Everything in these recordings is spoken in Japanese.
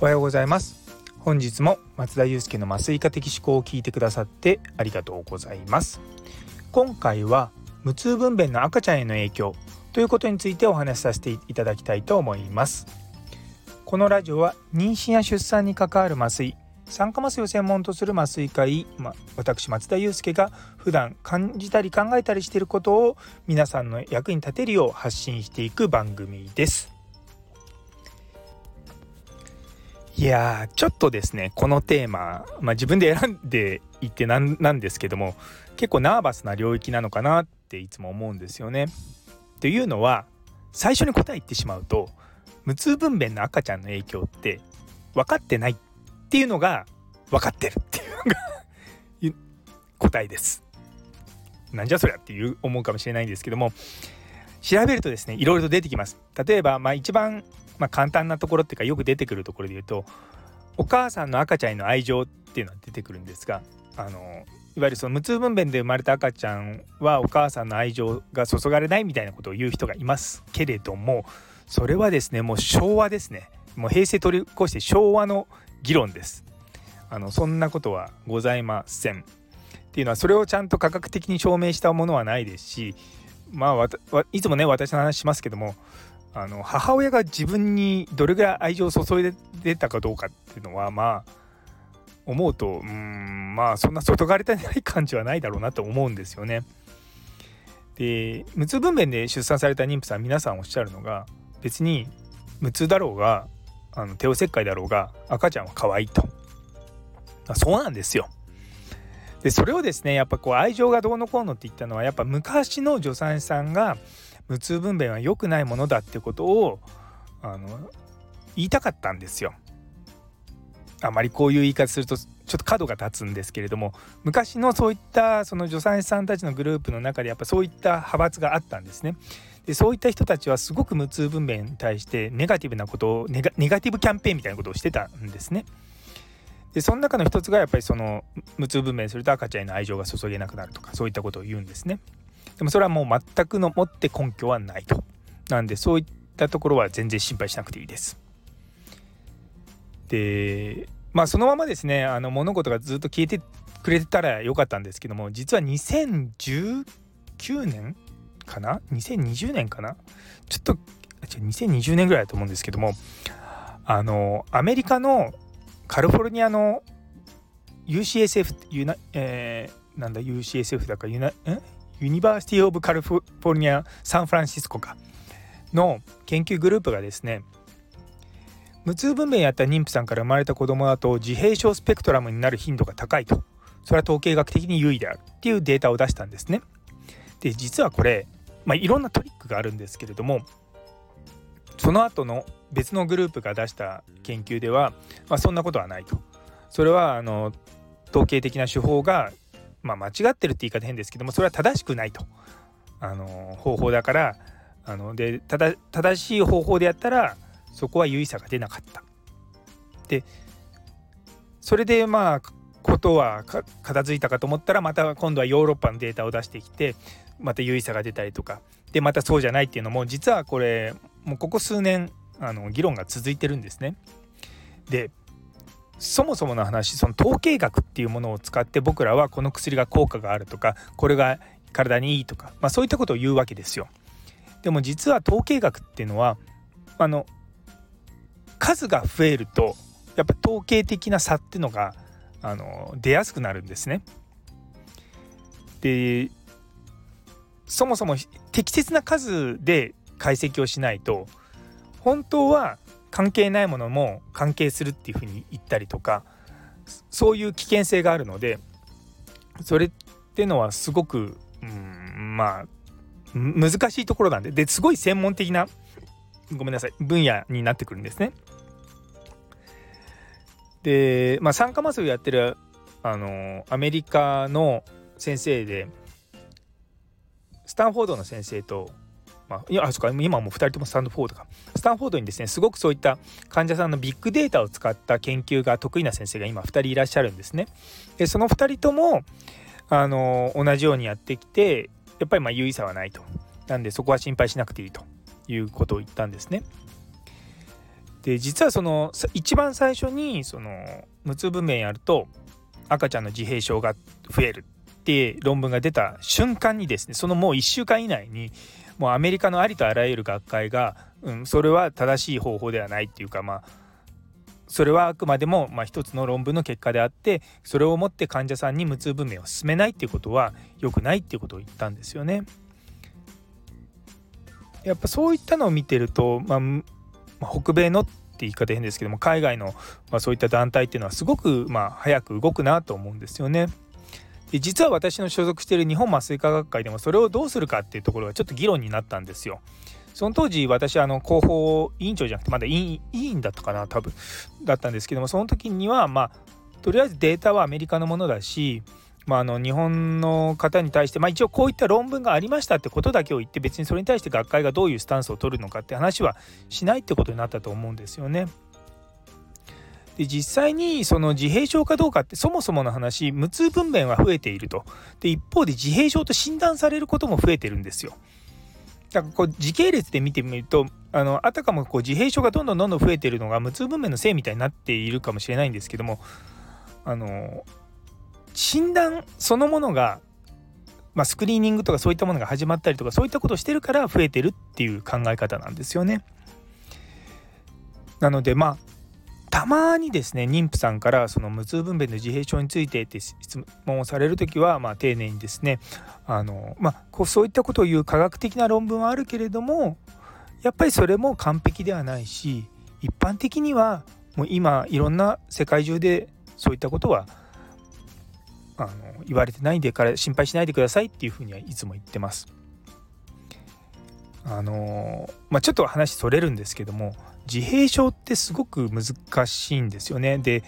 おはようございます。本日も松田祐介の麻酔科的思考を聞いてくださってありがとうございます。今回は無痛分娩の赤ちゃんへの影響ということについてお話しさせていただきたいと思います。このラジオは妊娠や出産に関わる麻酔酸化麻酔を専門とする麻酔科医、ま、私松田祐介が普段感じたり考えたりしていることを皆さんの役に立てるよう発信していく番組です。いやーちょっとですねこのテーマ、まあ、自分で選んでいってなんなんですけども結構ナーバスな領域なのかなっていつも思うんですよね。というのは最初に答え言ってしまうと無痛分娩の赤ちゃんの影響って分かってないっていうのが分かってるっていうのが答えです。なんじゃそりゃっていう思うかもしれないんですけども調べるとですねいろいろと出てきます。例えばまあ一番まあ、簡単なところっていうかよく出てくるところで言うとお母さんの赤ちゃんへの愛情っていうのは出てくるんですがあのいわゆるその無痛分娩で生まれた赤ちゃんはお母さんの愛情が注がれないみたいなことを言う人がいますけれどもそれはですねもう昭和ですね。もう平成取り越して昭和の議論です。あのそんなことはございません。っていうのはそれをちゃんと科学的に証明したものはないですしまあいつもね私の話しますけどもあの母親が自分にどれぐらい愛情を注いでたかどうかっていうのはまあ思うとうんまあそんな外がれてない感じはないだろうなと思うんですよね。で無痛分娩で出産された妊婦さん皆さんおっしゃるのが別に無痛だろうがあの帝王切開だろうが赤ちゃんは可愛いと。そうなんですよ。でそれをですねやっぱこう愛情がどうのこうのって言ったのはやっぱ昔の助産師さんが無痛分娩は良くないものだってことをあの言いたかったんですよ。あまりこういう言い方するとちょっと角が立つんですけれども昔のそういったその助産師さんたちのグループの中でやっぱそういった派閥があったんですね。でそういった人たちはすごく無痛分娩に対してネガティブなことをネガネガティブキャンペーンみたいなことをしてたんですね。でその中の一つがやっぱりその無痛分娩すると赤ちゃんへの愛情が注げなくなるとかそういったことを言うんですね。でもそれはもう全くのもって根拠はないと。なんでそういったところは全然心配しなくていいです。でまあそのままですねあの物事がずっと消えてくれてたらよかったんですけども実は2019年かな？2020年かな？ちょっと2020年ぐらいだと思うんですけどもあのアメリカのカリフォルニアの UCSF ユナ、えー、なんだ UCSF だかユナえ？ユニバーシティ・オブ・カリフォルニア・サンフランシスコかの研究グループがですね無痛分娩やった妊婦さんから生まれた子供だと自閉症スペクトラムになる頻度が高いとそれは統計学的に優位であるっていうデータを出したんですね。で実はこれ、まあ、いろんなトリックがあるんですけれどもその後の別のグループが出した研究では、まあ、そんなことはないと。それはあの統計的な手法がまあ、間違ってるって言い方変ですけどもそれは正しくないとあの方法だからあので正しい方法でやったらそこは優位さが出なかった。でそれでまあことは片付いたかと思ったらまた今度はヨーロッパのデータを出してきてまた優位さが出たりとかでまたそうじゃないっていうのも実はこれもうここ数年あの議論が続いてるんですね。でそもそもの話その統計学っていうものを使って僕らはこの薬が効果があるとかこれが体にいいとか、まあ、そういったことを言うわけですよ。でも実は統計学っていうのはあの数が増えるとやっぱ統計的な差っていうのがあの出やすくなるんですね。でそもそも適切な数で解析をしないと本当は関係ないものも関係するっていうふうに言ったりとかそういう危険性があるのでそれってのはすごくうんまあ難しいところなんでですごい専門的なごめんなさい分野になってくるんですね。で、まあ、酸化麻酔をやってるあのアメリカの先生でスタンフォードの先生とまあ、いやあそか今もう2人ともスタンドフォードかスタンフォードにですねすごくそういった患者さんのビッグデータを使った研究が得意な先生が今2人いらっしゃるんですね。でその2人ともあの同じようにやってきてやっぱりまあ優位さはないと。なんでそこは心配しなくていいということを言ったんですね。で実はその一番最初にその無痛分娩やると赤ちゃんの自閉症が増えるって論文が出た瞬間にですねそのもう1週間以内にもうアメリカのありとあらゆる学会が、うん、それは正しい方法ではないっていうかまあそれはあくまでもまあ一つの論文の結果であってそれをもって患者さんに無痛分娩を進めないっていうことは良くないっていうことを言ったんですよね。やっぱそういったのを見てると、まあ、北米のって言い方変ですけども海外の、まあ、そういった団体っていうのはすごくまあ早く動くなと思うんですよね。で実は私の所属している日本麻酔科学会でもそれをどうするかっていうところがちょっと議論になったんですよ。その当時私あの広報委員長じゃなくてまだ委員だったかな多分だったんですけどもその時にはまあとりあえずデータはアメリカのものだし、まあ、あの日本の方に対して、まあ、一応こういった論文がありましたってことだけを言って別にそれに対して学会がどういうスタンスを取るのかって話はしないってことになったと思うんですよね。で実際にその自閉症かどうかってそもそもの話無痛分娩は増えているとで一方で自閉症と診断されることも増えてるんですよ。だからこう時系列で見てみるとあのあたかもこう自閉症がどんどんどんどん増えてるのが無痛分娩のせいみたいになっているかもしれないんですけどもあの診断そのものが、まあ、スクリーニングとかそういったものが始まったりとかそういったことをしてるから増えてるっていう考え方なんですよね。なのでまあまにですね妊婦さんからその無痛分娩の自閉症についてって質問をされる時は、まあ、丁寧にですねあの、まあ、こうそういったことを言う科学的な論文はあるけれどもやっぱりそれも完璧ではないし一般的にはもう今いろんな世界中でそういったことはあの言われてないんでから心配しないでくださいっていうふうにはいつも言ってます。あのまあ、ちょっと話それるんですけども自閉症ってすごく難しいんですよね。で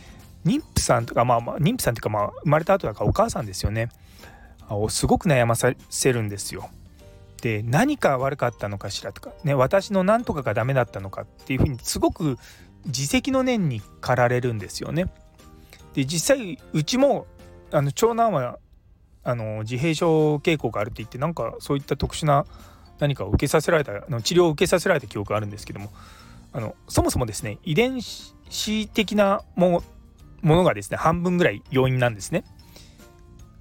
妊婦さんとか、まあ、まあ妊婦さんというか、まあ、生まれた後だからお母さんですよねをすごく悩ませるんですよ。で何か悪かったのかしらとか、ね、私の何とかがダメだったのかっていうふうにすごく自責の念に駆られるんですよね。で実際うちもあの長男はあの自閉症傾向があるって言ってなんかそういった特殊な何かを受けさせられたの治療を受けさせられた記憶があるんですけどもあのそもそもですね遺伝子的なものがですね半分ぐらい要因なんですね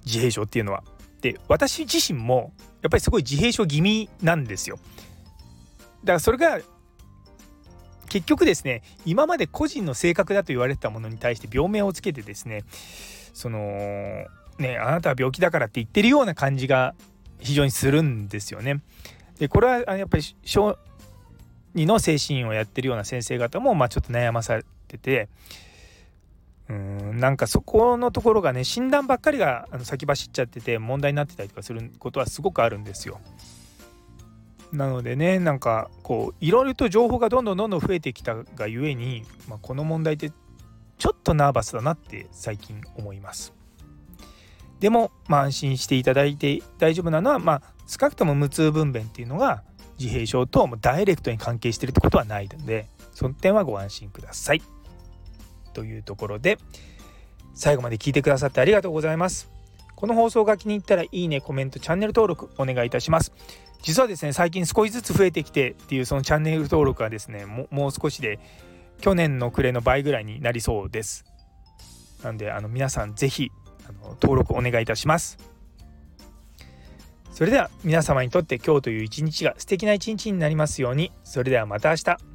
自閉症っていうのは。で私自身もやっぱりすごい自閉症気味なんですよ。だからそれが結局ですね今まで個人の性格だと言われてたものに対して病名をつけてですねそのねあなたは病気だからって言ってるような感じが非常にするんですよね。でこれはやっぱり小児の精神をやってるような先生方もまあちょっと悩まされててうんなんかそこのところがね診断ばっかりが先走っちゃってて問題になってたりとかすることはすごくあるんですよ。なのでねなんかこういろいろと情報がどんどんどんどん増えてきたがゆえに、まあ、この問題ってちょっとナーバスだなって最近思います。でも、まあ、安心していただいて大丈夫なのは、まあ、少なくとも無痛分娩っていうのが自閉症ともダイレクトに関係してるってことはないのでその点はご安心ください。というところで最後まで聞いてくださってありがとうございます。この放送が気に入ったらいいね、コメント、チャンネル登録お願いいたします。実はですね、最近少しずつ増えてきてっていうそのチャンネル登録はですね、もう少しで去年の暮れの倍ぐらいになりそうです。なんで、あの皆さんぜひあの登録お願いいたします。それでは皆様にとって今日という一日が素敵な一日になりますように。それではまた明日。